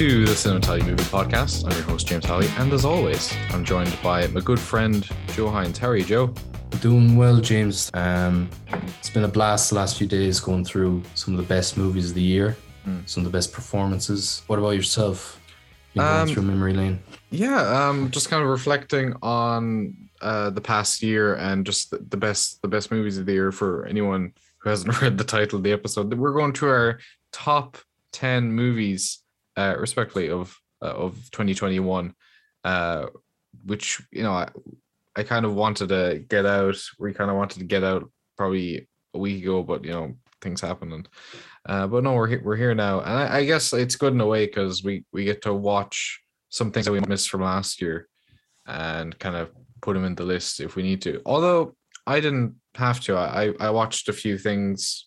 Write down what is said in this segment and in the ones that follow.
To the Cinematally Movie Podcast. I'm your host, James Halley, and as always, I'm joined by my good friend, Joe Hines. How are you, Joe? Doing well, James. Um, it's been a blast the last few days going through some of the best movies of the year, Mm. some of the best performances. What about yourself? Been going Um, through memory lane. Yeah, um, just kind of reflecting on uh, the past year and just the, the best the best movies of the year for anyone who hasn't read the title of the episode. We're going through our top ten movies, uh, respectively of uh, of 2021, uh, which you know I, I kind of wanted to get out. We kind of wanted to get out probably a week ago, but you know things happen and. Uh, but no, we're here, we're here now, and I, I guess it's good in a way because we we get to watch some things that we missed from last year, and kind of put them in the list if we need to. Although I didn't have to, I I watched a few things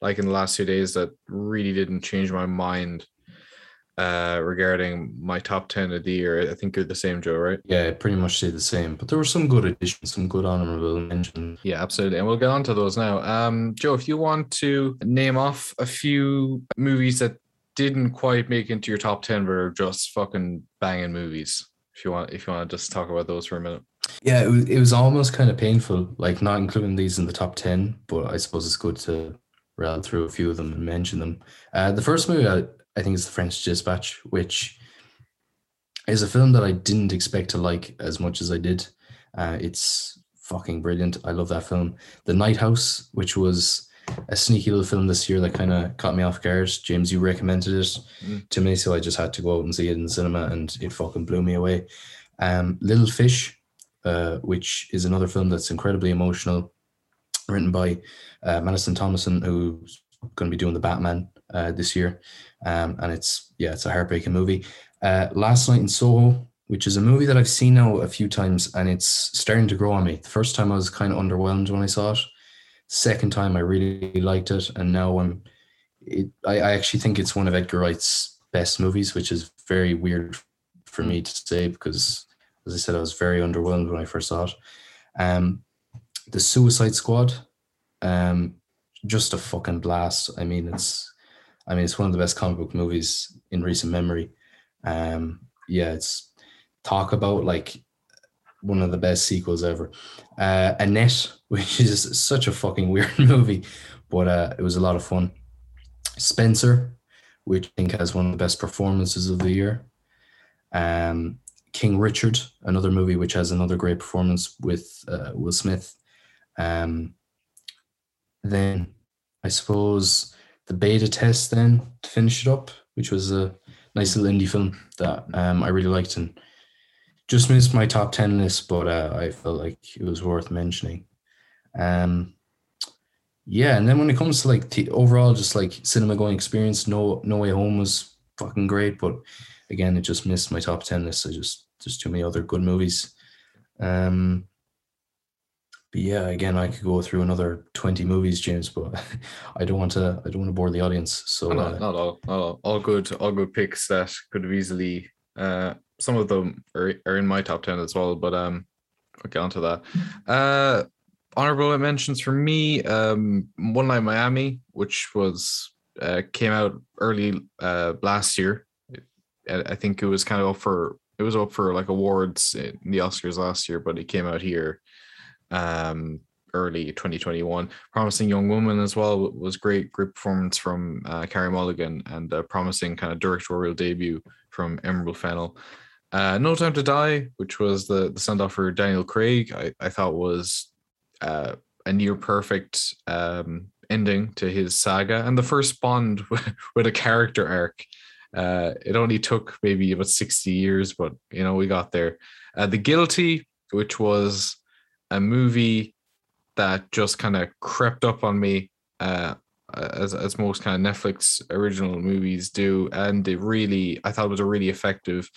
like in the last few days that really didn't change my mind uh regarding my top 10 of the year i think you're the same joe right Yeah, it pretty much say the same, but there were some good additions, some good honorable mentions. yeah absolutely and we'll get on to those now um joe if you want to name off a few movies that didn't quite make into your top 10 but are just fucking banging movies if you want if you want to just talk about those for a minute Yeah, it was, it was almost kind of painful, like not including these in the top 10, but I suppose it's good to rattle through a few of them and mention them. Uh, the first movie I, I think it's The French Dispatch, which is a film that I didn't expect to like as much as I did. Uh, it's fucking brilliant. I love that film. The Night House, which was a sneaky little film this year that kind of caught me off guard. James, you recommended it Mm. to me, so I just had to go out and see it in the cinema, and it fucking blew me away. Um, Little Fish, uh, which is another film that's incredibly emotional, written by uh, Mattson Tomlin, who's going to be doing the Batman uh, this year, um, and it's yeah, it's a heartbreaking movie. Uh, Last Night in Soho, which is a movie that I've seen now a few times, and it's starting to grow on me. The first time I was kind of underwhelmed when I saw it. Second time I really liked it, and now I'm. It, I, I actually think it's one of Edgar Wright's best movies, which is very weird for me to say because, as I said, I was very underwhelmed when I first saw it. Um, the Suicide Squad, um, just a fucking blast. I mean, it's, I mean, it's one of the best comic book movies in recent memory. Um, yeah, it's talk about like one of the best sequels ever. Uh, Annette, which is such a fucking weird movie, but uh, it was a lot of fun. Spencer, which I think has one of the best performances of the year. Um, King Richard, another movie which has another great performance with uh, Will Smith. Um, then I suppose the beta test then to finish it up, which was a nice little indie film that um, I really liked and just missed my top 10 list, but uh, I felt like it was worth mentioning. Um, yeah, and then when it comes to like the overall, just like cinema going experience, No No Way Home was fucking great, but again, it just missed my top 10 list. I just, there's too many other good movies. Um, but yeah, again, I could go through another 20 movies, James, but I don't want to, I don't want to bore the audience. So, Oh, uh, not, all, not all, all good, all good picks that could have easily. Uh, some of them are, are in my top ten as well, but um, I'll get onto that. Uh, honorable mentions for me. Um, One Night Miami, which was uh came out early uh last year. I I think it was kind of up for it was up for like awards in the Oscars last year, but it came out here um early 2021 promising young woman as well was great great performance from uh, carey mulligan and a promising kind of directorial debut from emerald fennell. Uh, no time to die which was the the send off for daniel craig i, I thought was uh, a near perfect um ending to his saga. And the first bond with a character arc. Uh it only took maybe about 60 years but you know we got there. Uh, the guilty which was a movie that just kind of crept up on me uh as, as most kind of netflix original movies do and it really i thought it was a really effective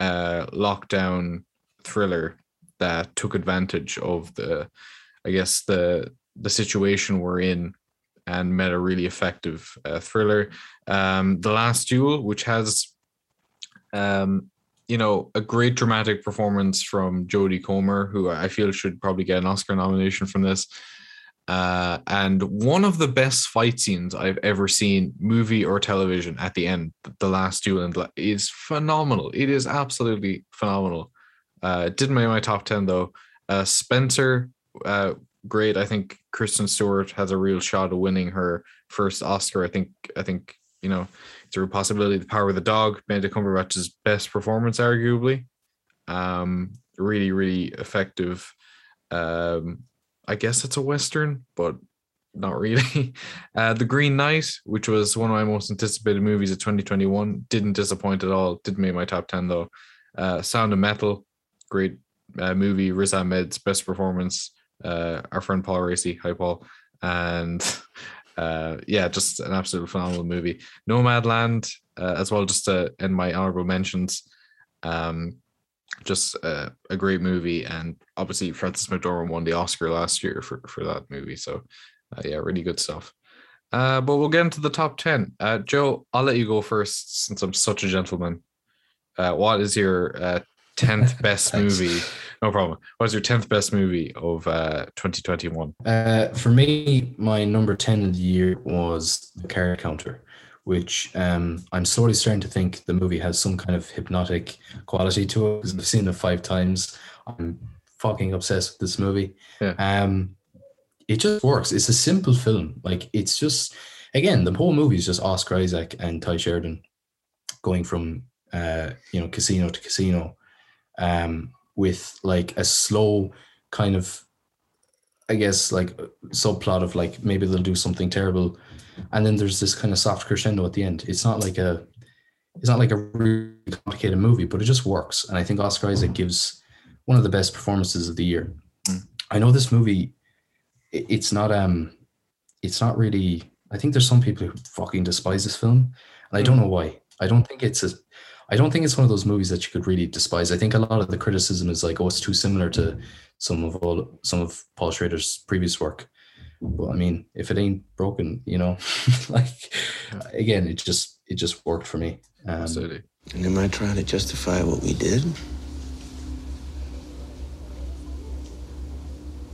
uh lockdown thriller that took advantage of the i guess the the situation we're in and made a really effective uh, thriller. Um the last duel which has um you know, a great dramatic performance from Jodie Comer, who I feel should probably get an Oscar nomination from this. Uh, and one of the best fight scenes I've ever seen, movie or television, at the end, the last duel, and is phenomenal. It is absolutely phenomenal. Uh, it didn't make my top ten though. Uh, Spencer, uh, great. I think Kristen Stewart has a real shot of winning her first Oscar. I think. I think you know real possibility. The Power of the Dog, Benedict Cumberbatch's best performance, arguably. Um, really, really effective. Um, I guess it's a western, but not really. Uh, the Green Knight, which was one of my most anticipated movies of 2021, didn't disappoint at all. Didn't make my top 10 though. Uh, Sound of Metal, great uh, movie. Riz Ahmed's best performance. Uh, our friend Paul Raci, hi Paul, and uh, yeah, just an absolute phenomenal movie. Nomadland uh, as well. Just to end my honorable mentions. Um, just uh, a great movie, and obviously Frances McDormand won the Oscar last year for for that movie. So, uh, yeah, really good stuff. Uh, but we'll get into the top ten. Uh, Joe, I'll let you go first since I'm such a gentleman. Uh, what is your uh, tenth best movie? No problem. What is your tenth best movie of uh, 2021? Uh, for me, my number ten of the year was The Card Counter which um, I'm slowly starting to think the movie has some kind of hypnotic quality to it because I've seen it five times. I'm fucking obsessed with this movie. Yeah. Um, it just works. It's a simple film. Like it's just again, the whole movie is just Oscar Isaac and Tye Sheridan going from uh, you know casino to casino, um, with like a slow kind of, I guess like subplot of like maybe they'll do something terrible and then there's this kind of soft crescendo at the end. It's not like a it's not like a really complicated movie, but it just works. And I think Oscar Isaac gives one of the best performances of the year. Mm. I know this movie it's not um it's not really I think there's some people who fucking despise this film. And I don't know why. I don't think it's a I don't think it's one of those movies that you could really despise. I think a lot of the criticism is like, oh, it's too similar to some of all some of Paul Schrader's previous work. But I mean, if it ain't broken, you know, like again, it just it just worked for me. Um, Absolutely. And am I trying to justify what we did?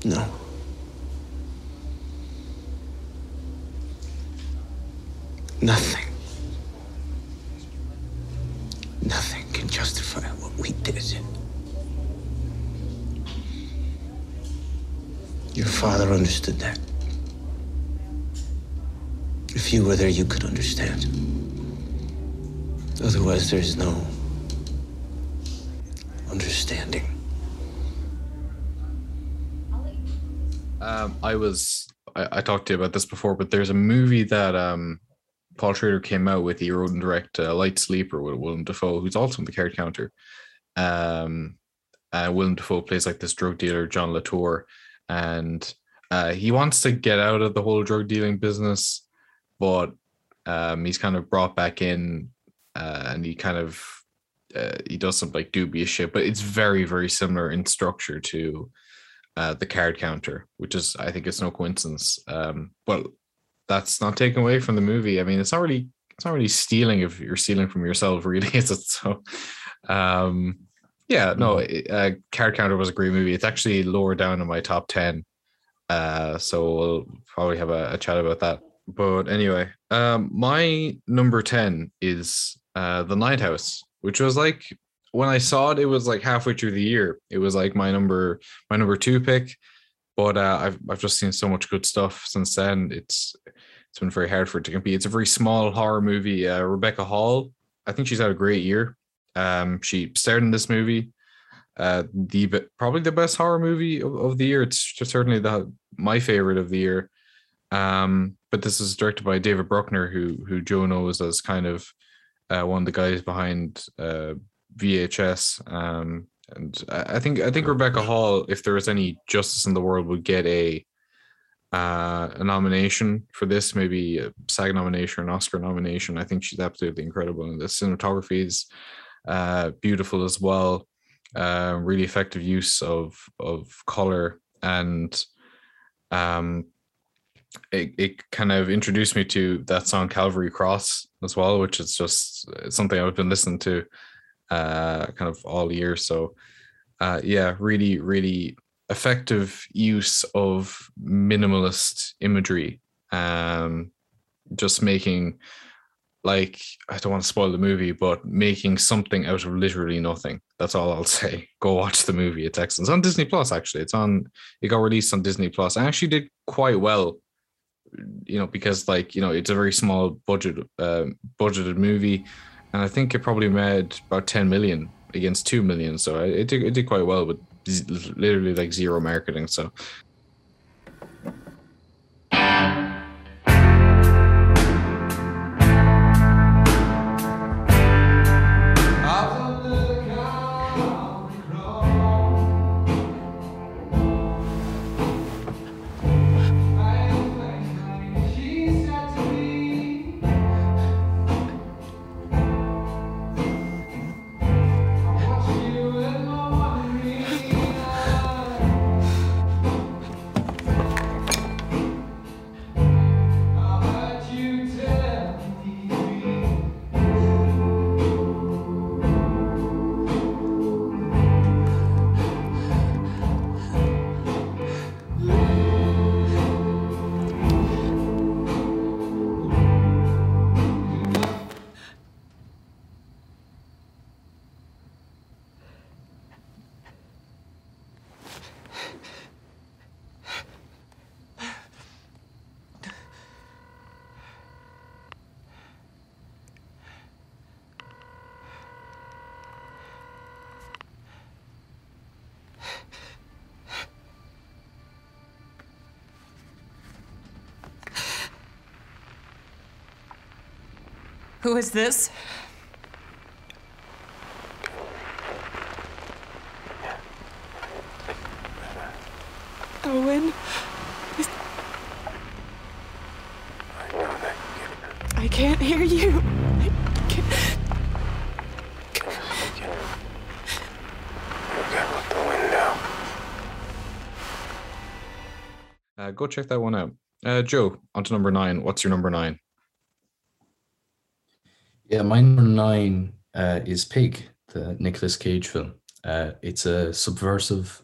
No. Nothing. Nothing father understood that. If you were there, you could understand. Otherwise, there's no understanding. Um, I was I, talked to you about this before, but there's a movie that um, Paul Schrader came out with. He wrote and directed uh, Light Sleeper with Willem Dafoe, who's also in the card counter. Um, uh, Willem Dafoe plays like this drug dealer, John LeTour, and uh, he wants to get out of the whole drug dealing business but um, he's kind of brought back in uh, and he kind of uh, he does some like dubious shit, but it's very very similar in structure to uh, the card counter, which is I think it's no coincidence. Um, but that's not taken away from the movie. I mean, it's not really it's not really stealing if you're stealing from yourself, really, is it? So, um, yeah, no, mm-hmm. uh, card counter was a great movie. It's actually lower down in my top ten. Uh, so we'll probably have a, a chat about that but anyway, um, my number 10 is uh, The Night House, which was like when I saw it, it was like halfway through the year. It was like my number my number two pick. But uh, I've I've just seen so much good stuff since then. It's it's been very hard for it to compete. It's a very small horror movie. Uh, Rebecca Hall, I think she's had a great year. Um, she starred in this movie. Uh, the probably the best horror movie of, of the year. It's certainly the my favorite of the year. Um, but this is directed by David Bruckner, who who Joe knows as kind of uh, one of the guys behind uh, VHS. Um, and I think I think Rebecca Hall, if there was any justice in the world, would get a uh, a nomination for this, maybe a SAG nomination or an Oscar nomination. I think she's absolutely incredible, and the cinematography is uh, beautiful as well. Uh, really effective use of of color and um, it, it kind of introduced me to that song Calvary Cross as well, which is just something I've been listening to uh, kind of all year. So uh, yeah, really, really effective use of minimalist imagery. Um, just making like I don't want to spoil the movie, but making something out of literally nothing. That's all I'll say. Go watch the movie. It's excellent. It's on Disney Plus, actually. It's on it got released on Disney Plus. I actually did quite well, you know, because like, you know, it's a very small budget uh, budgeted movie. And I think it probably made about 10 million against 2 million. So it did, it did quite well with literally like zero marketing. So Who is this? Owen? Is- I can't hear you. I can't. Uh, go check that one out. Uh, Joe, on to number nine. What's your number nine? Yeah, my number nine uh, is Pig, the Nicolas Cage film. Uh, it's a subversive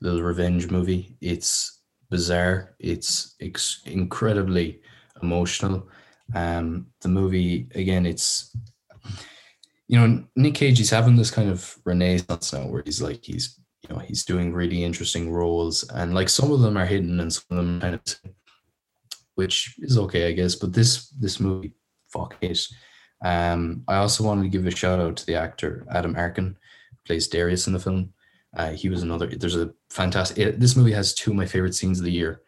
little revenge movie. It's bizarre. It's ex- incredibly emotional. Um, the movie again, it's you know Nick Cage. He's having this kind of renaissance now, where he's like he's you know he's doing really interesting roles, and like some of them are hidden and some of them kind of, which is okay, I guess. But this this movie, fuck it. Um, I also wanted to give a shout out to the actor Adam Arkin, who plays Darius in the film. Uh, he was another. There's a fantastic. It, this movie has two of my favorite scenes of the year.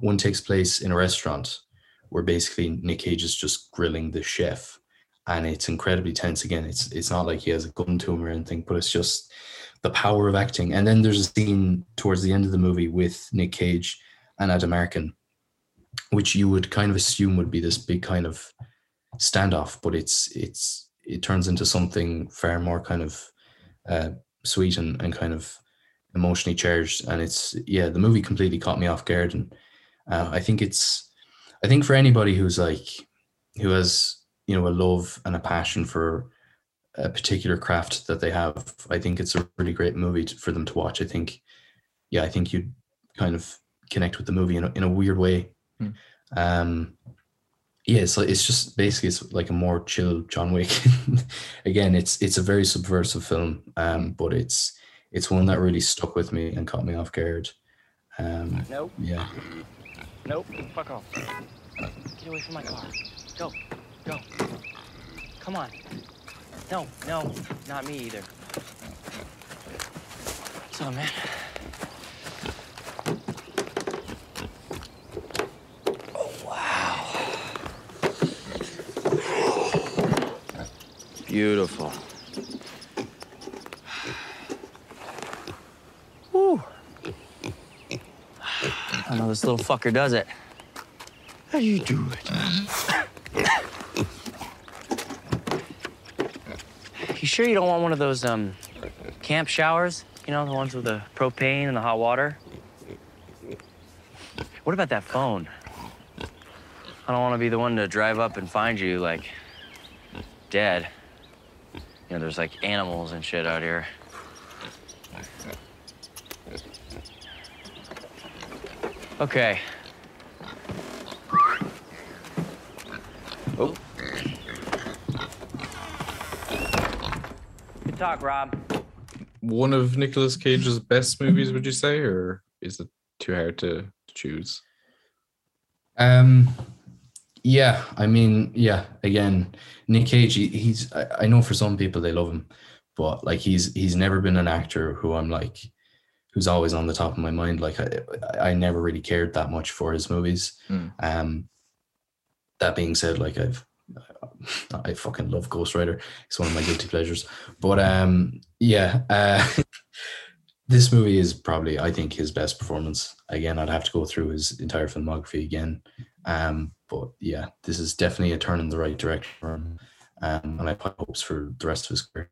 One takes place in a restaurant where basically Nick Cage is just grilling the chef, and it's incredibly tense. Again, it's it's not like he has a gun to him or anything, but it's just the power of acting. And then there's a scene towards the end of the movie with Nick Cage and Adam Arkin, which you would kind of assume would be this big kind of standoff, but it's it's it turns into something far more kind of uh, sweet and, and kind of emotionally charged. And it's yeah, the movie completely caught me off guard, and uh, I think it's I think for anybody who's like who has you know a love and a passion for a particular craft that they have, I think it's a really great movie to, for them to watch. I think yeah, I think you kind of connect with the movie in a, in a weird way. Hmm. Um, yeah, it's like it's just basically it's like a more chill John Wick. Again, it's it's a very subversive film, um, but it's it's one that really stuck with me and caught me off guard. Um, Nope. yeah, Nope. Fuck off. Get away from my car. Go. Go. Come on. No, no, not me either. So, man. Beautiful. Woo. I don't know this little fucker does it. How do you do it? You sure you don't want one of those um camp showers? You know, the ones with the propane and the hot water? What about that phone? I don't want to be the one to drive up and find you like dead. You know, there's like animals and shit out here. Okay. Oh. Good talk, Rob. One of Nicolas Cage's best movies, would you say, or is it too hard to choose? Um, yeah, I mean, yeah. Again, Nick Cage, he, he's. I, I know for some people they love him, but like he's he's never been an actor who I'm like, who's always on the top of my mind. Like I, I never really cared that much for his movies. Mm. Um, that being said, like I've, I fucking love Ghost Rider. It's one of my guilty pleasures. But um, yeah, uh, this movie is probably I think his best performance. Again, I'd have to go through his entire filmography again. Um, but yeah, this is definitely a turn in the right direction for him. Um, and I put hopes for the rest of his career.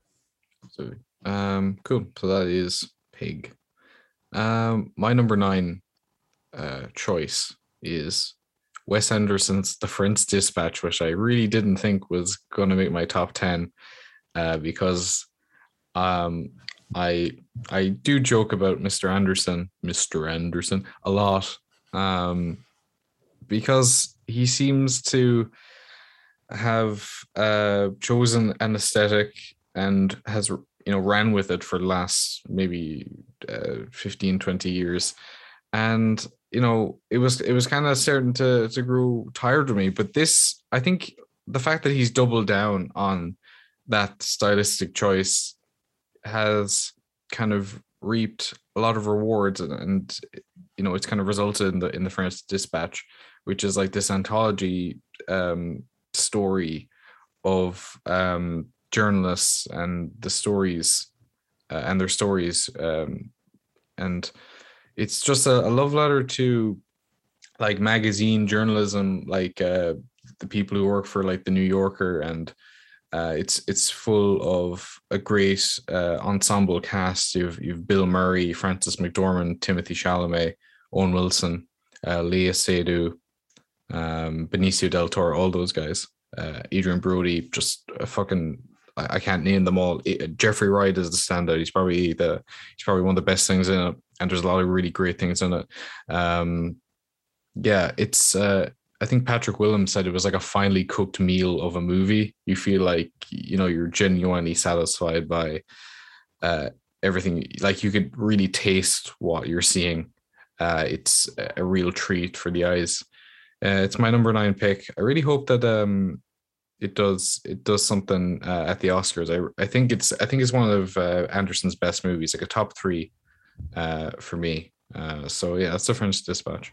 So, um, cool. So that is Pig. Um, my number nine uh, choice is Wes Anderson's The French Dispatch, which I really didn't think was going to make my top ten, uh, because um, I I do joke about Mr. Anderson, Mr. Anderson, a lot, um, because he seems to have uh, chosen an aesthetic and has you know ran with it for the last maybe uh, 15 20 years. And you know it was it was kind of starting to to grow tired of me. But this i think the fact that he's doubled down on that stylistic choice has kind of reaped a lot of rewards and, and you know it's kind of resulted in the in the French Dispatch, which is like this anthology um, story of um, journalists and the stories uh, and their stories um, and it's just a, a love letter to like magazine journalism like uh, the people who work for like the New Yorker and uh, it's it's full of a great uh, ensemble cast. You've you've Bill Murray, Frances McDormand, Timothée Chalamet, Owen Wilson, uh, Léa Seydoux, um, Benicio del Toro, all those guys. Uh, Adrien Brody, just a fucking I, I can't name them all. It, Jeffrey Wright is the standout. He's probably the he's probably one of the best things in it, and there's a lot of really great things in it. Um, yeah, it's uh, I think Patrick Willem said it was like a finely cooked meal of a movie. You feel like you know you're genuinely satisfied by uh, everything. Like you could really taste what you're seeing. Uh, it's a real treat for the eyes. Uh, it's my number nine pick. I really hope that um, it does it does something uh, at the Oscars. I I think it's I think it's one of uh, Anderson's best movies, like a top three uh, for me. Uh, so yeah, that's the French Dispatch.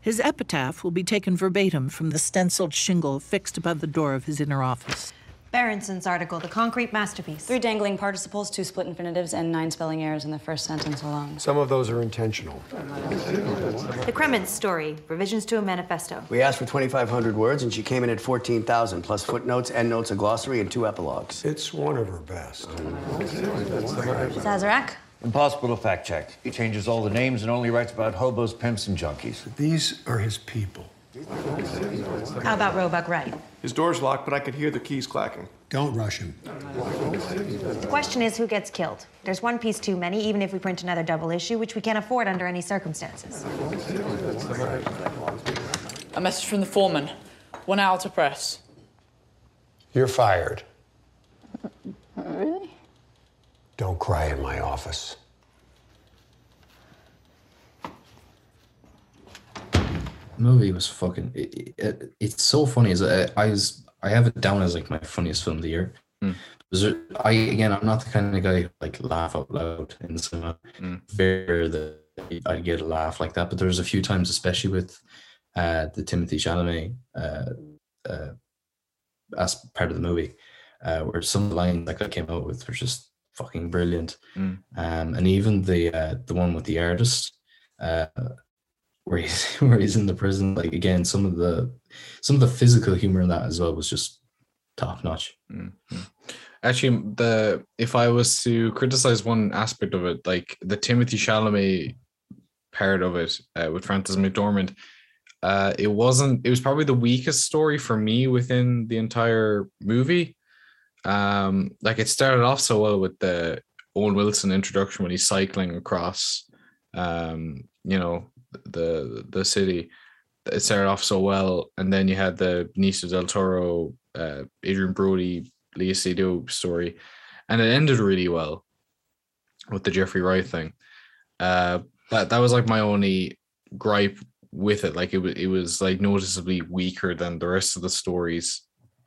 His epitaph will be taken verbatim from the stenciled shingle fixed above the door of his inner office. Berensen's article, The Concrete Masterpiece. Three dangling participles, two split infinitives, and nine spelling errors in the first sentence alone. Some of those are intentional. The Krementz story, revisions to a manifesto. We asked for 2,500 words, and she came in at 14,000, plus footnotes, endnotes, a glossary, and two epilogues. It's one of her best. Sazerac? Impossible to fact check. He changes all the names and only writes about hobos, pimps, and junkies. These are his people. How about Roebuck Wright? His door's locked, but I could hear the keys clacking. Don't rush him. The question is who gets killed? There's one piece too many, even if we print another double issue, which we can't afford under any circumstances. A message from the foreman. One hour to press. You're fired. Really? Don't cry in my office. Movie was fucking. It, it, it's so funny. Is I, I was I have it down as like my funniest film of the year. Mm. There, I again, I'm not the kind of guy who, like laugh out loud in the cinema. Mm. Very rare that I get a laugh like that, but there's a few times, especially with uh, the Timothée Chalamet uh, uh, as part of the movie, uh, where some lines that I came out with were just fucking brilliant. Mm. Um, and even the uh, the one with the artist, uh, where he's where he's in the prison, like again, some of the some of the physical humor in that as well was just top notch. Mm-hmm. Actually, the if I was to criticize one aspect of it, like the Timothée Chalamet part of it uh, with Frances McDormand, uh, it wasn't. It was probably the weakest story for me within the entire movie. Um, like it started off so well with the Owen Wilson introduction when he's cycling across, um, you know, the the city. It started off so well, and then you had the Benicio del Toro, uh, Adrien Brody, Léa Seydoux story, and it ended really well with the Jeffrey Wright thing. Uh, that that was like my only gripe with it. Like it was it was like noticeably weaker than the rest of the stories,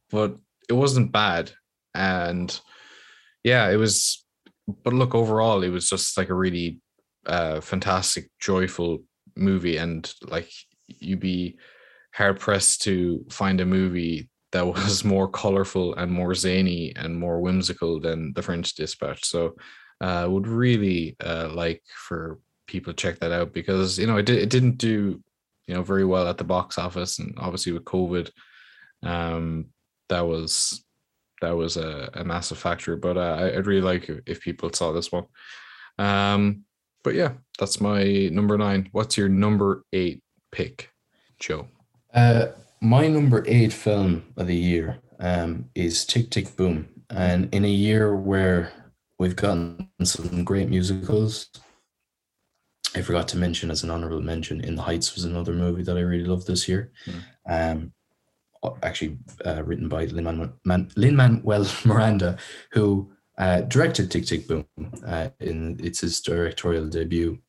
but it wasn't bad. And yeah, it was. But look, overall, it was just like a really uh, fantastic, joyful movie, and like you'd be hard pressed to find a movie that was more colorful and more zany and more whimsical than the French Dispatch. So I uh, would really uh, like for people to check that out because you know it, it didn't do you know very well at the box office and obviously with COVID, um, that was that was a, a massive factor. But uh, I'd really like if people saw this one. Um, but yeah, that's my number nine. What's your number eight pick, Joe? Uh, my number eight film of the year um, is Tick Tick Boom. And in a year where we've gotten some great musicals, I forgot to mention as an honorable mention, In the Heights was another movie that I really loved this year. Um, actually uh, written by Lin Manuel Miranda, who uh, directed Tick Tick Boom. Uh, in it's his directorial debut,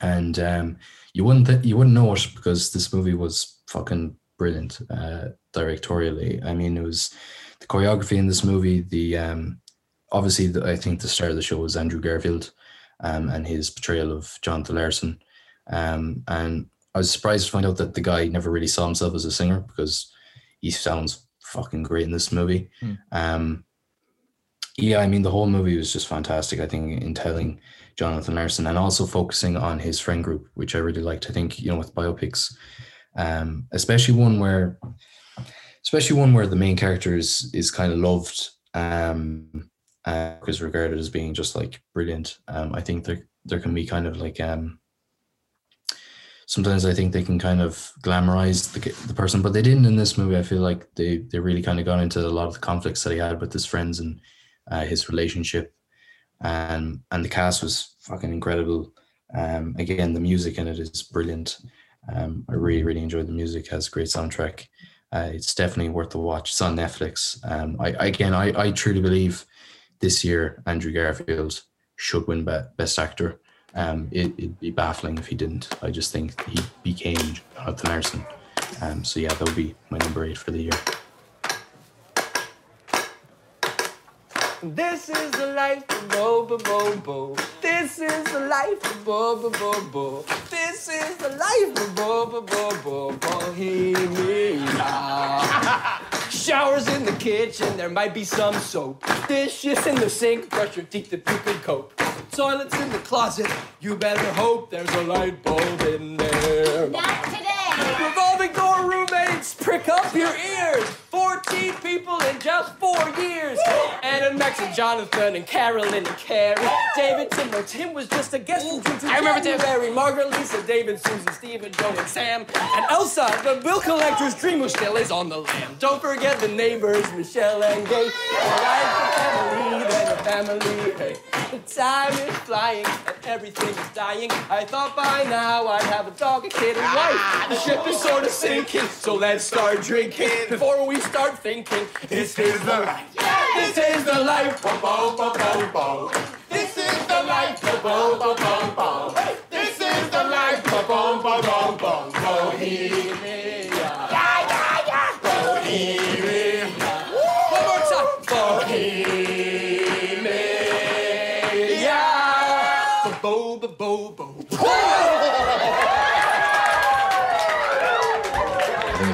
and um, you wouldn't th- you wouldn't know it because this movie was fucking brilliant uh, directorially. I mean, it was the choreography in this movie. The um, obviously, the, I think the star of the show was Andrew Garfield, um, and his portrayal of Jonathan Larson. Um, and I was surprised to find out that the guy never really saw himself as a singer because he sounds fucking great in this movie. Mm. Um, yeah, I mean, the whole movie was just fantastic. I think in telling Jonathan Larson and also focusing on his friend group, which I really liked. I think you know with biopics, um, especially one where, especially one where the main character is is kind of loved, um, uh, is regarded as being just like brilliant. Um, I think there there can be kind of like um. Sometimes I think they can kind of glamorize the, the person, but they didn't in this movie. I feel like they they really kind of got into a lot of the conflicts that he had with his friends and uh, his relationship, and and the cast was fucking incredible. Um, again, the music in it is brilliant. Um, I really really enjoyed the music. Has great soundtrack. Uh, it's definitely worth the watch. It's on Netflix. Um, I again, I I truly believe this year Andrew Garfield should win be- Best Actor. Um, it, it'd be baffling if he didn't. I just think he became Jonathan Larson. Um, so yeah, that would be my number eight for the year. This is the life of Bo Bo Bo Bo. This is the life of Bo Bo Bo Bo. This is the life of Bo Bo Bo Bo Bohemia. Showers in the kitchen, there might be some soap. Dishes in the sink, brush your teeth if you can cope. Toilets in the closet, you better hope there's a light bulb in there. Not today. Revolving door roommates, prick up your ears. 14 people in just four years. and Anna, Max, and Jonathan, and Carolyn, and Carrie. David, Tim, no, Tim was just a guest from June I remember Tim. January. Margaret, Lisa, David, Susan, Stephen, Joe, and Sam. And Elsa, the bill collector's dream who still is on the lam. Don't forget the neighbors, Michelle and Gay. The family, then family. Hey, the time is flying and everything is dying. I thought by now I'd have a dog, a kid, and wife. The ship is sort of sinking, so let's start drinking before we start thinking. This is the life. This is the life. Bo, bo, bo, bo, bo. This is the life. Bo, bo, bo, bo,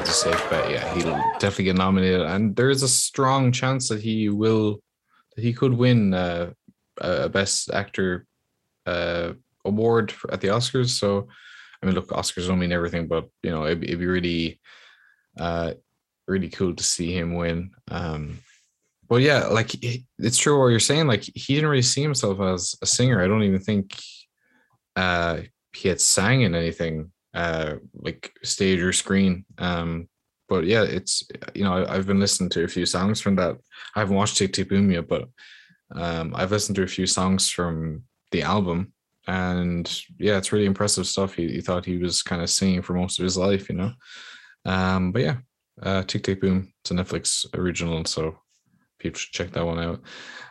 Safe bet. Yeah, he'll definitely get nominated, and there is a strong chance that he will, that he could win uh, a Best Actor uh, award at the Oscars. So, I mean, look, Oscars don't mean everything, but you know, it'd, it'd be really, uh, really cool to see him win. Um, but yeah, like it's true what you're saying. Like he didn't really see himself as a singer. I don't even think uh, he had sang in anything uh, like stage or screen. Um, but yeah, it's you know I've been listening to a few songs from that. I haven't watched Tick Tick Boom yet, but um, I've listened to a few songs from the album, and yeah, it's really impressive stuff. He, he thought he was kind of singing for most of his life, you know. Um, but yeah, uh, Tick Tick Boom. It's a Netflix original, so people should check that one out.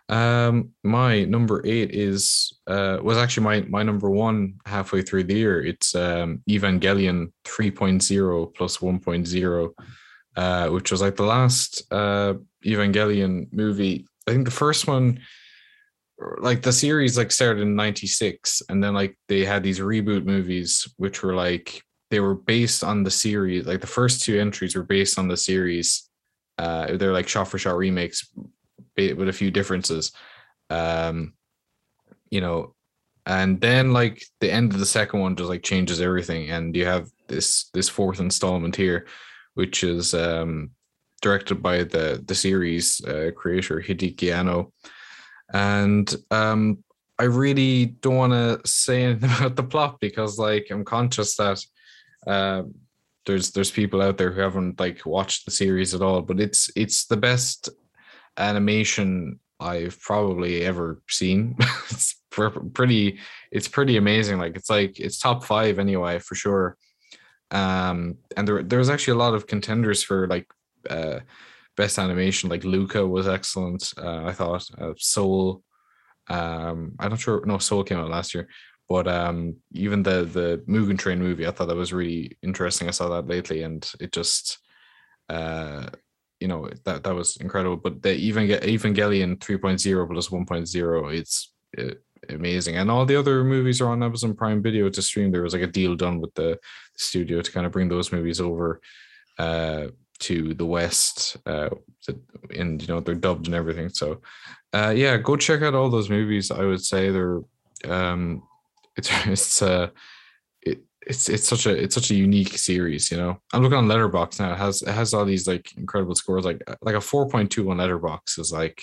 Um, my number eight is uh was actually my my number one halfway through the year. It's um Evangelion 3.0 plus 1.0, uh, which was like the last uh Evangelion movie. I think the first one like the series like started in 96 and then like they had these reboot movies which were like they were based on the series like the first two entries were based on the series uh they're like shot for shot remakes with a few differences. Um you know and then like the end of the second one just like changes everything and you have this this fourth installment here which is um directed by the the series uh, creator Hideaki Anno. And um I really don't want to say anything about the plot because like I'm conscious that uh, there's there's people out there who haven't like watched the series at all, but it's it's the best animation I've probably ever seen. it's pretty it's pretty amazing. Like it's like it's top five anyway for sure. Um, and there there was actually a lot of contenders for like uh best animation. Like Luca was excellent. Uh, I thought uh, Soul. Um, I'm not sure. No, Soul came out last year, but um, even the the Mugen Train movie, I thought that was really interesting. I saw that lately, and it just, uh, you know, that that was incredible. But the even Evangelion 3.0 plus 1.0, it's uh, amazing, and all the other movies are on Amazon Prime Video to stream. There was like a deal done with the studio to kind of bring those movies over. Uh, to the west uh and you know they're dubbed and everything so uh yeah go check out all those movies i would say they're um it's it's uh it, it's it's such a it's such a unique series you know i'm looking on Letterboxd now it has it has all these like incredible scores like like a 4.2 on Letterboxd is like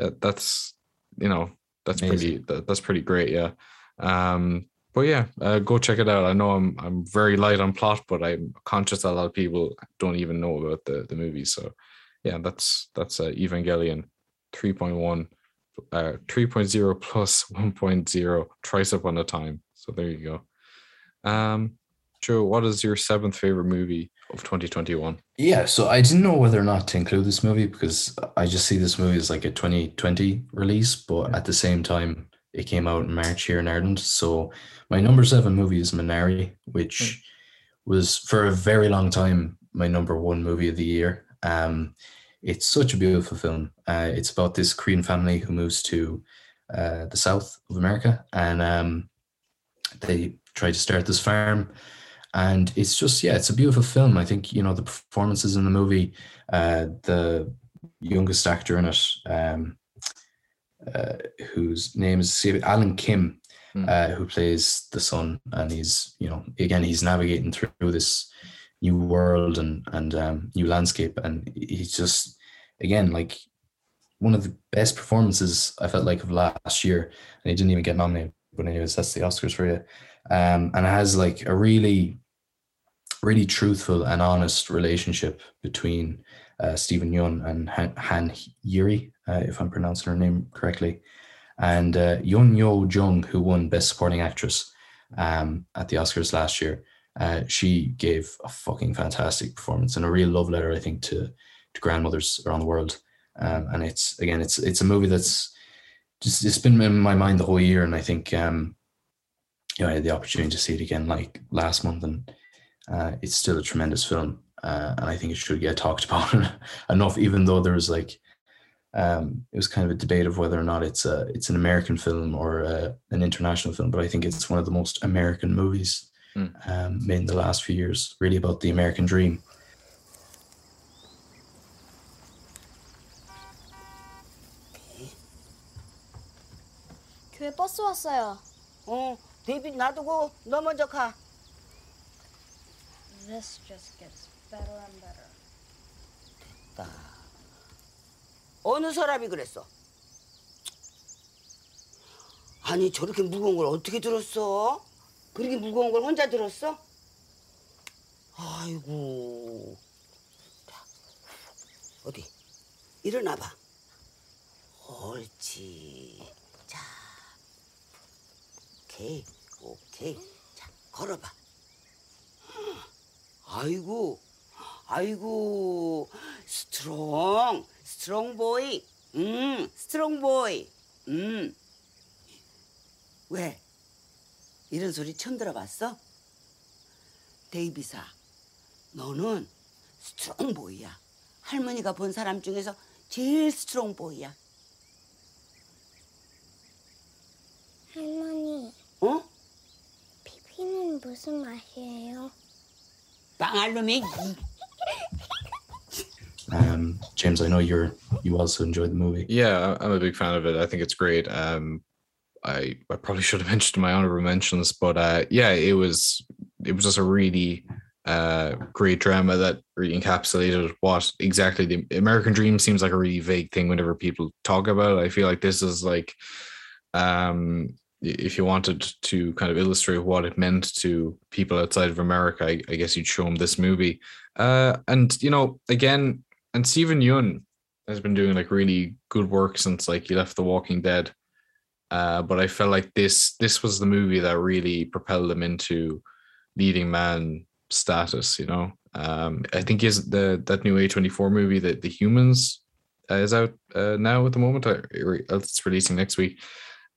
uh, that's you know that's pretty that, that's pretty great yeah um but yeah, uh, go check it out. I know I'm I'm very light on plot, but I'm conscious that a lot of people don't even know about the the movie. So yeah, that's that's uh, Evangelion 3.1, uh, 3.0 plus 1.0 twice upon a time. So there you go. Um, Joe, what is your seventh favorite movie of 2021? Yeah, so I didn't know whether or not to include this movie because I just see this movie as like a 2020 release, but at the same time, it came out in March here in Ireland. So my number seven movie is Minari, which was for a very long time my number one movie of the year. Um, it's such a beautiful film. Uh, it's about this Korean family who moves to uh, the south of America, and um, they try to start this farm. And it's just yeah, it's a beautiful film. I think you know the performances in the movie, uh, the youngest actor in it, um, uh, whose name is Alan Kim, uh, who plays the son, and he's you know again he's navigating through this new world and and um, new landscape, and he's just again like one of the best performances I felt like of last year, and he didn't even get nominated. But anyways, that's the Oscars for you, um, and it has like a really really truthful and honest relationship between uh, Steven Yeun and Han, Han Ye-ri, uh, if I'm pronouncing her name correctly, and uh, Youn Yuh-jung, who won Best Supporting Actress um, at the Oscars last year. Uh, she gave a fucking fantastic performance and a real love letter, I think, to to grandmothers around the world. Um, and it's again, it's it's a movie that's just it's been in my mind the whole year, and I think um, you know I had the opportunity to see it again like last month, and uh, it's still a tremendous film, uh, and I think it should get talked about enough, even though there was like um, it was kind of a debate of whether or not it's a it's an American film or uh an international film, but I think it's one of the most American movies Mm. um, in the last few years. Really about the American dream. 교회 버스 왔어요. 어, 데이빗 놔두고 너 먼저 가. This just gets better and better. 어느 사람이 그랬어? 아니 저렇게 무거운 걸 어떻게 들었어? 그렇게 무거운 걸 혼자 들었어? 아이고. 자, 어디? 일어나봐. 옳지. 자. 오케이, 오케이. 자, 걸어봐. 아이고, 아이고, 스트롱, 스트롱 보이. 음, 스트롱 보이. 음. 왜? 이런 소리 처음 들어봤어? 데이비사, 너는 스트롱 보이야. 할머니가 본 사람 중에서 제일 스트롱 보이야. 할머니, 어? 피피는 무슨 맛이에요? 빵알놈이 Um, James, I know you're you also enjoyed the movie. Yeah, I'm a big fan of it. I think it's great. Um, I I probably should have mentioned my honorable mentions, but uh, yeah, it was it was just a really uh great drama that really encapsulated what exactly the American dream seems like a really vague thing whenever people talk about it. I feel like this is like um if you wanted to kind of illustrate what it meant to people outside of America, I, I guess you'd show them this movie. Uh, and you know, again, and Steven Yeun has been doing like really good work since like he left The Walking Dead. Uh, but I felt like this this was the movie that really propelled him into leading man status. You know, um, I think is the that new A twenty four movie that the Humans uh, is out uh, now at the moment. It's releasing next week.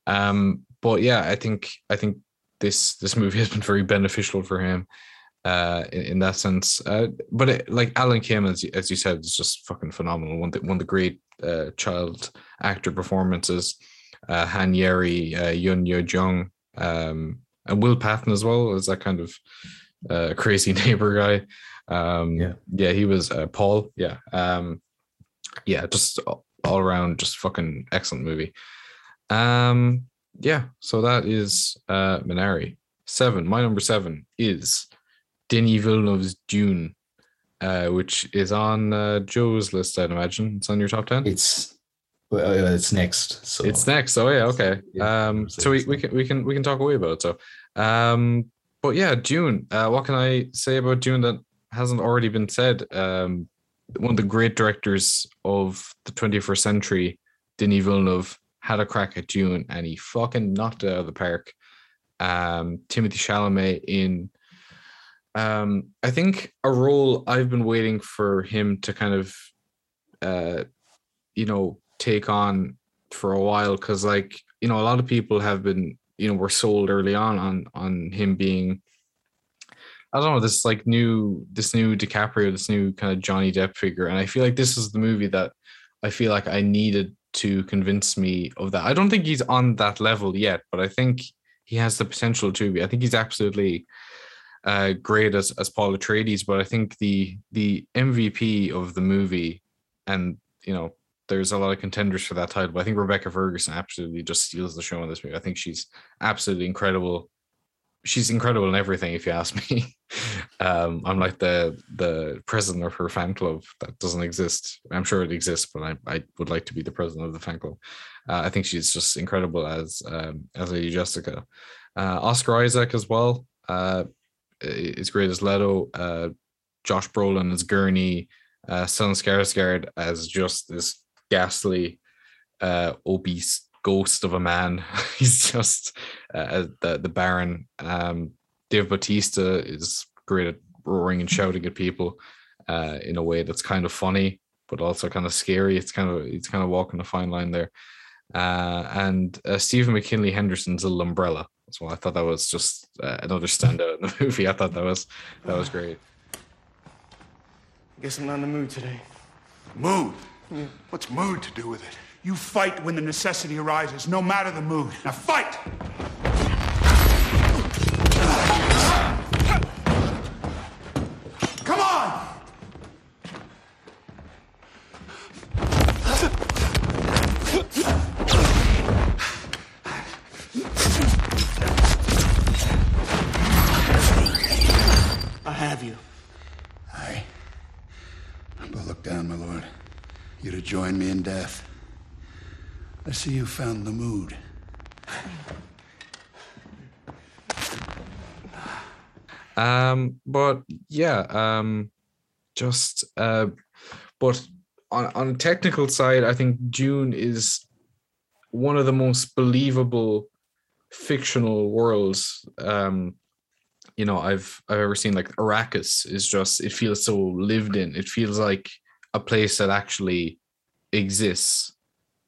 Um, but yeah, I think I think this this movie has been very beneficial for him uh in, in that sense uh but it, like alan kim as, you- as you said is just fucking phenomenal one of the, one of the great uh child actor performances uh Han Ye-ri uh Youn Yuh-jung um and will patton as well as that kind of uh crazy neighbor guy um Yeah. yeah he was uh paul yeah um yeah just all around just fucking excellent movie um yeah so that is uh minari seven my number seven is Denis Villeneuve's Dune, uh, which is on uh, Joe's list, I'd imagine. It's on your top 10? It's well, uh, it's next. So It's next. Oh yeah, okay. Yeah, Um, so so we, we can we can we can talk away about it. So um but yeah, Dune. Uh what can I say about Dune that hasn't already been said? Um one of the great directors of the 21st century, Denis Villeneuve, had a crack at Dune and he fucking knocked it out of the park. Um Timothée Chalamet in um I think a role I've been waiting for him to kind of uh you know take on for a while because like you know a lot of people have been you know were sold early on on on him being I don't know this like new this new DiCaprio this new kind of Johnny Depp figure. And I feel like this is the movie that I feel like I needed to convince me of that. I don't think he's on that level yet but I think he has the potential to be. I think he's absolutely uh, great as as Paul Atreides, but I think the the MVP of the movie, and you know, there's a lot of contenders for that title. But I think Rebecca Ferguson absolutely just steals the show in this movie. I think she's absolutely incredible. She's incredible in everything, if you ask me. um, I'm like the the president of her fan club that doesn't exist. I'm sure it exists, but I, I would like to be the president of the fan club. Uh, I think she's just incredible as um, as Lady Jessica. Uh, Oscar Isaac as well. Uh, is great as Leto, uh, Josh Brolin as Gurney, uh, Stellan Skarsgård as just this ghastly, uh, obese ghost of a man. He's just uh, the the Baron. Um, Dave Bautista is great at roaring and shouting at people uh, in a way that's kind of funny, but also kind of scary. It's kind of it's kind of walking a fine line there. Uh, and uh, Stephen McKinley Henderson's Little Umbrella as well. I thought that was just uh, another standout in the movie. I thought that was that was great. I Guess I'm not in the mood today. Mood? What's mood to do with it? You fight when the necessity arises, no matter the mood. Now fight! Come on! I have you. Aye. But look down, my lord. Joined me in death. I see you found the mood. Um, but yeah, um, just uh, but on on a technical side, I think Dune is one of the most believable fictional worlds um you know I've I've ever seen like Arrakis is just it feels so lived in. It feels like a place that actually exists,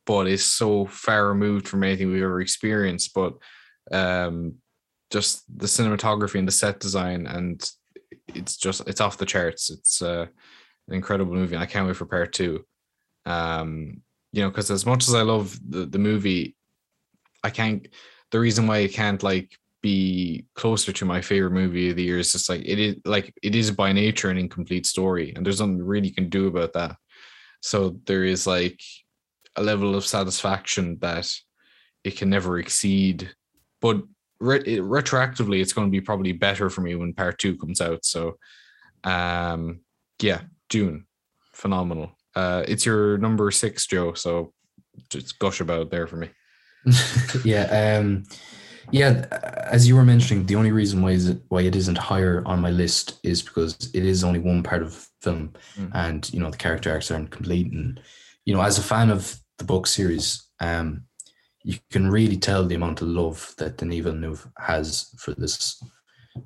but is so far removed from anything we've ever experienced. But um just the cinematography and the set design and it's just it's off the charts. It's uh, an incredible movie. And I can't wait for part two. Um, you know, because as much as I love the, the movie, I can't the reason why it can't like be closer to my favorite movie of the year is just like it is like it is by nature an incomplete story, and there's nothing really you can do about that. So there is like a level of satisfaction that it can never exceed. But re- retroactively, it's going to be probably better for me when part two comes out. So, um, yeah, Dune, phenomenal. Uh, it's your number six, Joe. So just gush about it there for me. yeah, um, yeah. As you were mentioning, the only reason why is it, why it isn't higher on my list is because it is only one part of film, Mm. and you know the character arcs aren't complete. And you know, as a fan of the book series, um, you can really tell the amount of love that Denis Villeneuve has for this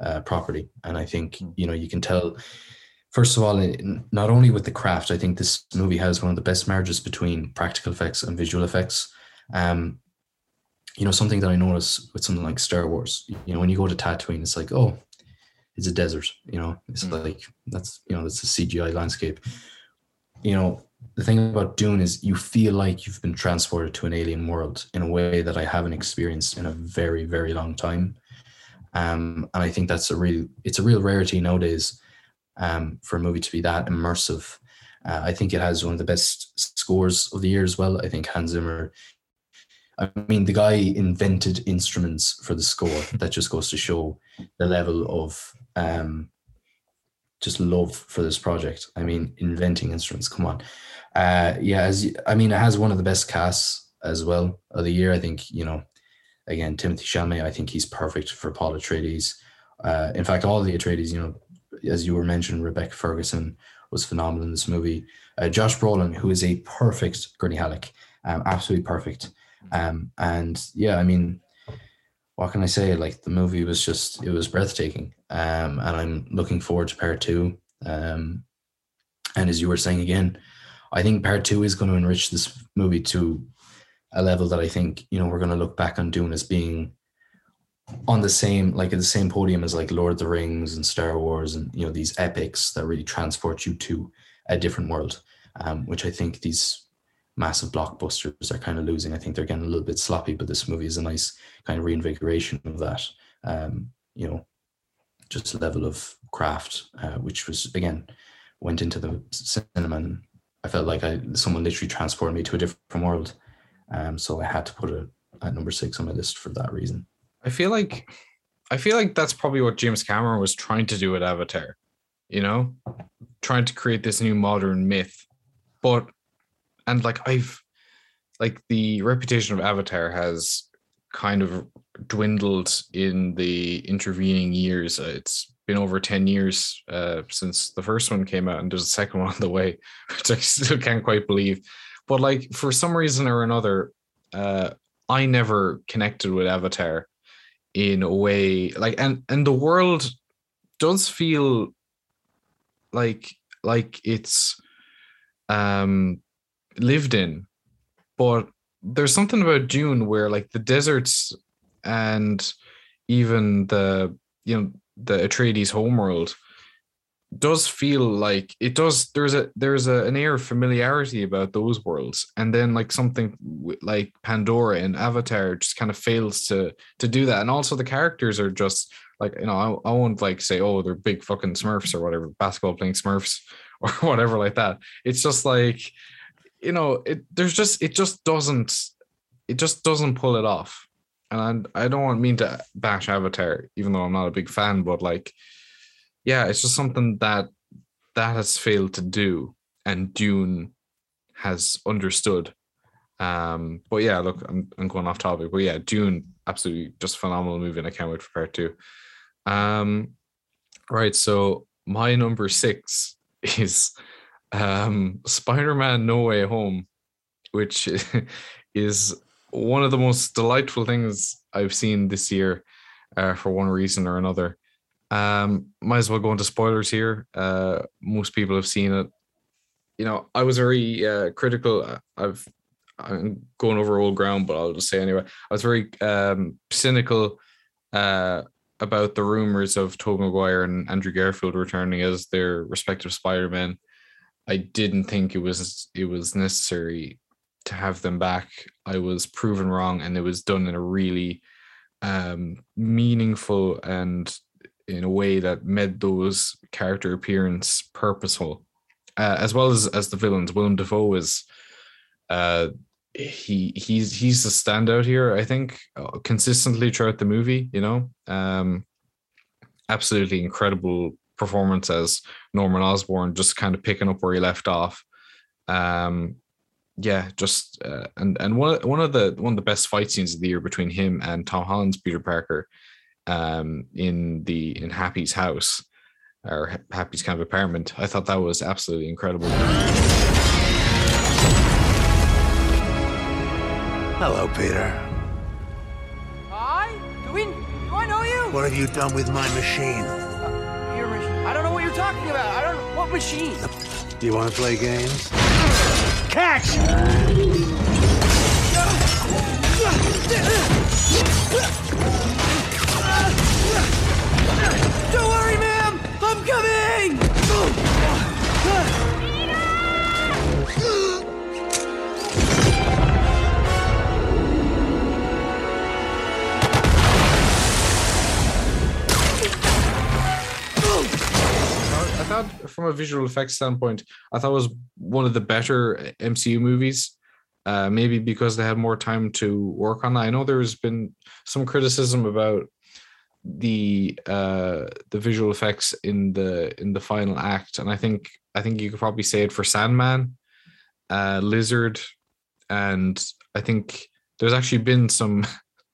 uh, property, and I think you know you can tell. First of all, not only with the craft, I think this movie has one of the best marriages between practical effects and visual effects. Um, you know, something that I notice with something like Star Wars, you know, when you go to Tatooine, it's like, oh, it's a desert, you know, it's like that's you know, that's a CGI landscape. You know, the thing about Dune is you feel like you've been transported to an alien world in a way that I haven't experienced in a very, very long time. Um, and I think that's a real it's a real rarity nowadays um, for a movie to be that immersive. Uh, I think it has one of the best scores of the year as well. I think Hans Zimmer. I mean, the guy invented instruments for the score. That just goes to show the level of um, just love for this project. I mean, inventing instruments. Come on, uh, yeah. As I mean, it has one of the best casts as well of the year. I think you know, again, Timothée Chalamet. I think he's perfect for Paul Atreides. Uh, in fact, all the Atreides, you know, as you were mentioning, Rebecca Ferguson was phenomenal in this movie. Uh, Josh Brolin, who is a perfect Gurney Halleck, um, absolutely perfect. Um, and yeah, I mean, what can I say? Like the movie was just it was breathtaking. Um, and I'm looking forward to part two. Um, and as you were saying again, I think part two is going to enrich this movie to a level that I think you know we're going to look back on Dune as being on the same like at the same podium as like Lord of the Rings and Star Wars and you know these epics that really transport you to a different world, um, which I think these massive blockbusters are kind of losing. I think they're getting a little bit sloppy, but this movie is a nice kind of reinvigoration of that. Um, you know, just level of craft, uh, which was again went into the cinema and I felt like I someone literally transported me to a different world. Um, so I had to put it at number six on my list for that reason. I feel like I feel like that's probably what James Cameron was trying to do with Avatar, you know, trying to create this new modern myth. But and like I've like the reputation of Avatar has kind of dwindled in the intervening years. Uh, It's been over 10 years uh, since the first one came out, and there's a second one on the way, which I still can't quite believe. But like for some reason or another, uh, I never connected with Avatar in a way like and and the world does feel like like it's um lived in. But there's something about Dune where like the deserts and even the you know the Atreides homeworld does feel like it does there's a there's a, an air of familiarity about those worlds. And then like something like pandora and avatar just kind of fails to to do that. And also the characters are just like you know i, I won't like say oh they're big fucking smurfs or whatever basketball playing smurfs or whatever like that. It's just like you know it there's just it just doesn't it just doesn't pull it off and I, I don't want mean to bash avatar even though i'm not a big fan but like yeah, it's just something that that has failed to do, and Dune has understood. Um, but yeah, look, I'm, I'm going off topic, but yeah, Dune, absolutely just phenomenal movie, and I can't wait for part two. Um, right, so my number six is um Spider-Man No Way Home, which is one of the most delightful things I've seen this year, uh, for one reason or another. Um, might as well go into spoilers here. Uh, most people have seen it. You know, I was very uh, critical. uh, I've I'm going over old ground, but I'll just say anyway. I was very um, cynical uh, about the rumors of Tobey Maguire and Andrew Garfield returning as their respective Spider-Man. I didn't think it was it was necessary to have them back. I was proven wrong, and it was done in a really um, meaningful and in a way that made those character appearance purposeful, uh, as well as as the villains. Willem Dafoe is uh, he he's he's the standout here. I think uh, consistently throughout the movie. You know, um, absolutely incredible performance as Norman Osborn, just kind of picking up where he left off. Um, yeah, just uh, and and one one of the one of the best fight scenes of the year between him and Tom Holland's Peter Parker, um, in the in Happy's house or Happy's kind of apartment. I thought that was absolutely incredible. Hello, Peter. Hi? Do we? Do I know you? What have you done with my machine? Talking about. I don't. What machine? Do you want to play games? Catch! Don't worry, ma'am. I'm coming. Thought, from a visual effects standpoint, I thought it was one of the better MCU movies. Uh, maybe because they had more time to work on that. I know there's been some criticism about the uh, the visual effects in the in the final act, and I think I think you could probably say it for Sandman, uh, Lizard, and I think there's actually been some,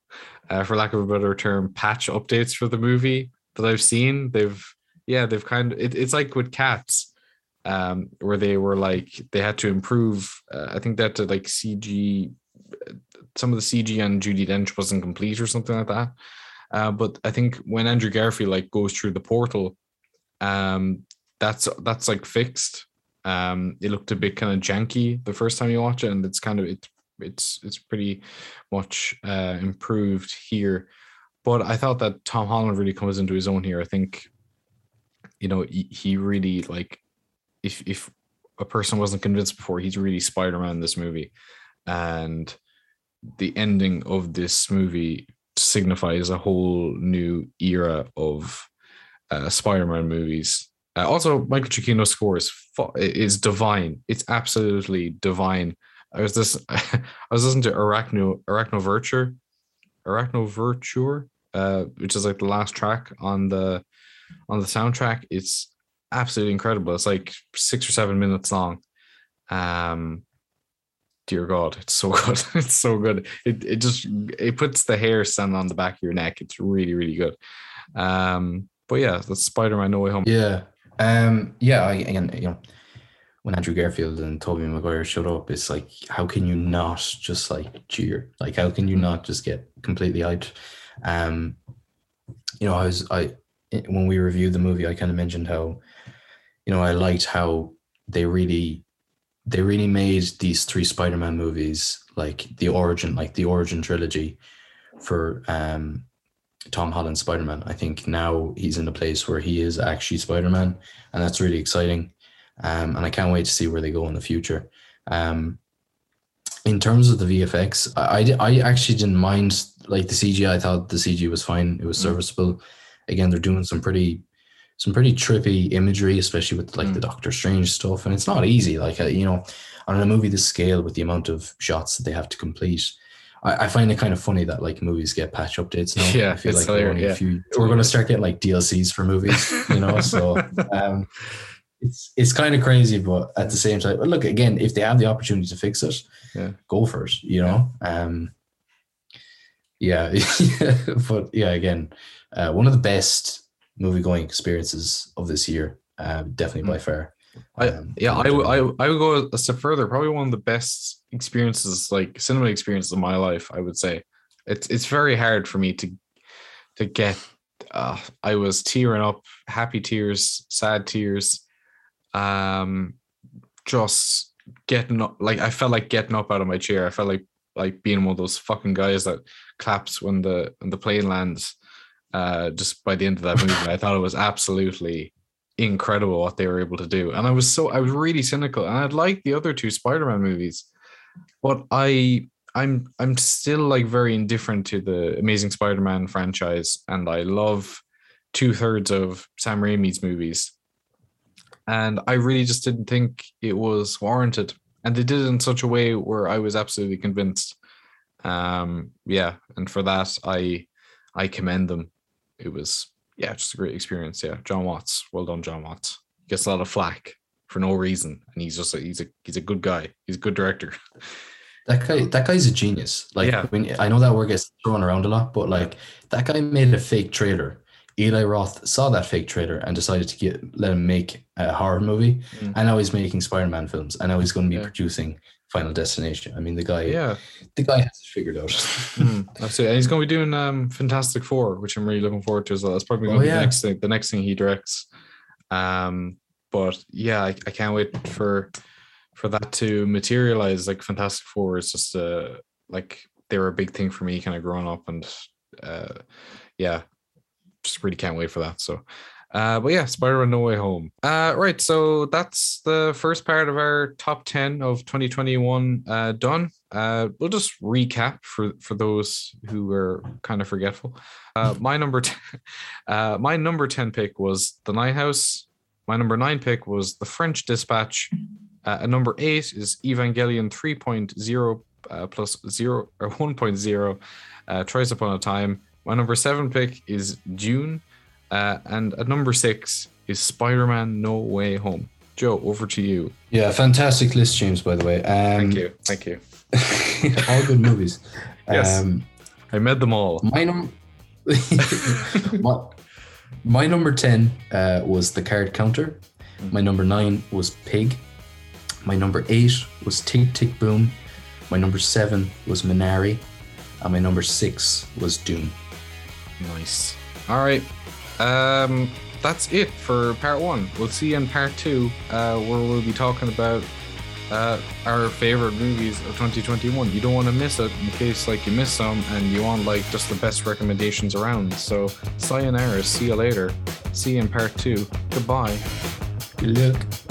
uh, for lack of a better term, patch updates for the movie that I've seen. They've yeah they've kind of it, it's like with cats um where they were like they had to improve uh, i think that to like cg some of the cg on judi dench wasn't complete or something like that. Uh, but i think when andrew garfield like goes through the portal um that's that's like fixed. Um it looked a bit kind of janky the first time you watch it and it's kind of it it's it's pretty much uh improved here. But i thought that tom holland really comes into his own here i think you know he, he really like if if a person wasn't convinced before he's really spider-man in this movie. And the ending of this movie signifies a whole new era of uh, spider-man movies. Uh, also michael Giacchino's score is fu- is divine. It's absolutely divine. I was this i was listening to arachno Arachnoverture arachno virtue uh, which is like the last track on the on the soundtrack it's absolutely incredible. It's like six or seven minutes long. Um dear god it's so good. It's so good. It, it just it puts the hair standing on the back of your neck. It's really really good. Um but yeah that's spider-man no way home. Yeah. Um, yeah, I, again, you know, when Andrew Garfield and Tobey Maguire showed up, it's like, how can you not just like cheer? Like, how can you not just get completely hyped? Um, you know, I was I when we reviewed the movie, I kind of mentioned how, you know, I liked how they really they really made these three Spider-Man movies like the origin, like the origin trilogy for um Tom Holland Spider-Man. I think now he's in a place where he is actually Spider-Man, and that's really exciting. Um, and I can't wait to see where they go in the future. Um, in terms of the VFX, I, I, I actually didn't mind like the CG. I thought the CG was fine. It was serviceable. Again, they're doing some pretty some pretty trippy imagery, especially with like the Doctor Strange stuff, and it's not easy. Like uh, you know, on a movie this scale with the amount of shots that they have to complete, I, I find it kind of funny that like movies get patch updates now. Yeah, I feel it's like we're, hilarious, only a yeah. few, we're going to start getting like DLCs for movies, you know. so um, it's it's kind of crazy, but at the same time, look again, if they have the opportunity to fix it, yeah, go for it. You know. Um, yeah, but yeah, again, uh, one of the best movie going experiences of this year, uh, definitely by far. I, Um, yeah, I would I, I would go a step further. Probably one of the best experiences, like cinema experiences of my life. I would say it's it's very hard for me to to get. Uh, I was tearing up, happy tears, sad tears, um, just getting up. Like I felt like getting up out of my chair. I felt like like being one of those fucking guys that claps when the when the plane lands. Uh, just by the end of that movie, I thought it was absolutely incredible what they were able to do. And I was so I was really cynical. And I'd like the other two Spider-Man movies, but I I'm I'm still like very indifferent to the Amazing Spider-Man franchise, and I love two thirds of Sam Raimi's movies. And I really just didn't think it was warranted. And they did it in such a way where I was absolutely convinced. Um, yeah, and for that I I commend them. It was yeah, just a great experience. Yeah, Jon Watts, well done, Jon Watts. He gets a lot of flack for no reason, and he's just a, he's a he's a good guy. He's a good director. That guy, that guy's a genius. Like, Yeah. when, I know that word gets thrown around a lot, but like that guy made a fake trailer. Eli Roth saw that fake trailer and decided to get let him make a horror movie, Mm. and now he's making Spider-Man films, and now he's going to be producing Final Destination. I mean, the guy, Yeah. the guy has it figured out. Mm, absolutely. And he's going to be doing um, Fantastic Four, which I'm really looking forward to as well. That's probably going Oh, to be yeah. the next thing, the next thing he directs. Um, but yeah, I, I can't wait for for that to materialize. Like Fantastic Four is just uh like they were a big thing for me, kind of growing up, and uh, yeah, just really can't wait for that. So. Uh, but yeah, Spider-Man No Way Home. Uh, right, so that's the first part of our top 10 of 2021 uh, done. Uh, we'll just recap for for those who were kind of forgetful. Uh, my number 10, uh, my number 10 pick was The Night House. My number 9 pick was The French Dispatch. Uh, and number 8 is Evangelion 3.0 uh, plus 0 or 1.0 uh, Twice Upon a Time. My number 7 pick is Dune. Uh, and at number 6 is Spider-Man No Way Home. Joe, over to you. yeah, fantastic list, James. By the way, um, Thank you. Thank you. all good movies. Yes. Um, I met them all. My num- my, my number 10 uh, was the card counter. My number 9 was Pig. My number 8 was Tick Tick Boom. My number 7 was Minari. And my number 6 was Dune. Nice. All right. Um, that's it for part one. We'll see you in part two, uh, where we'll be talking about uh, our favorite movies of 2021. You don't want to miss it in case like you miss some and you want like just the best recommendations around. So sayonara. See you later. See you in part two. Goodbye. Good luck.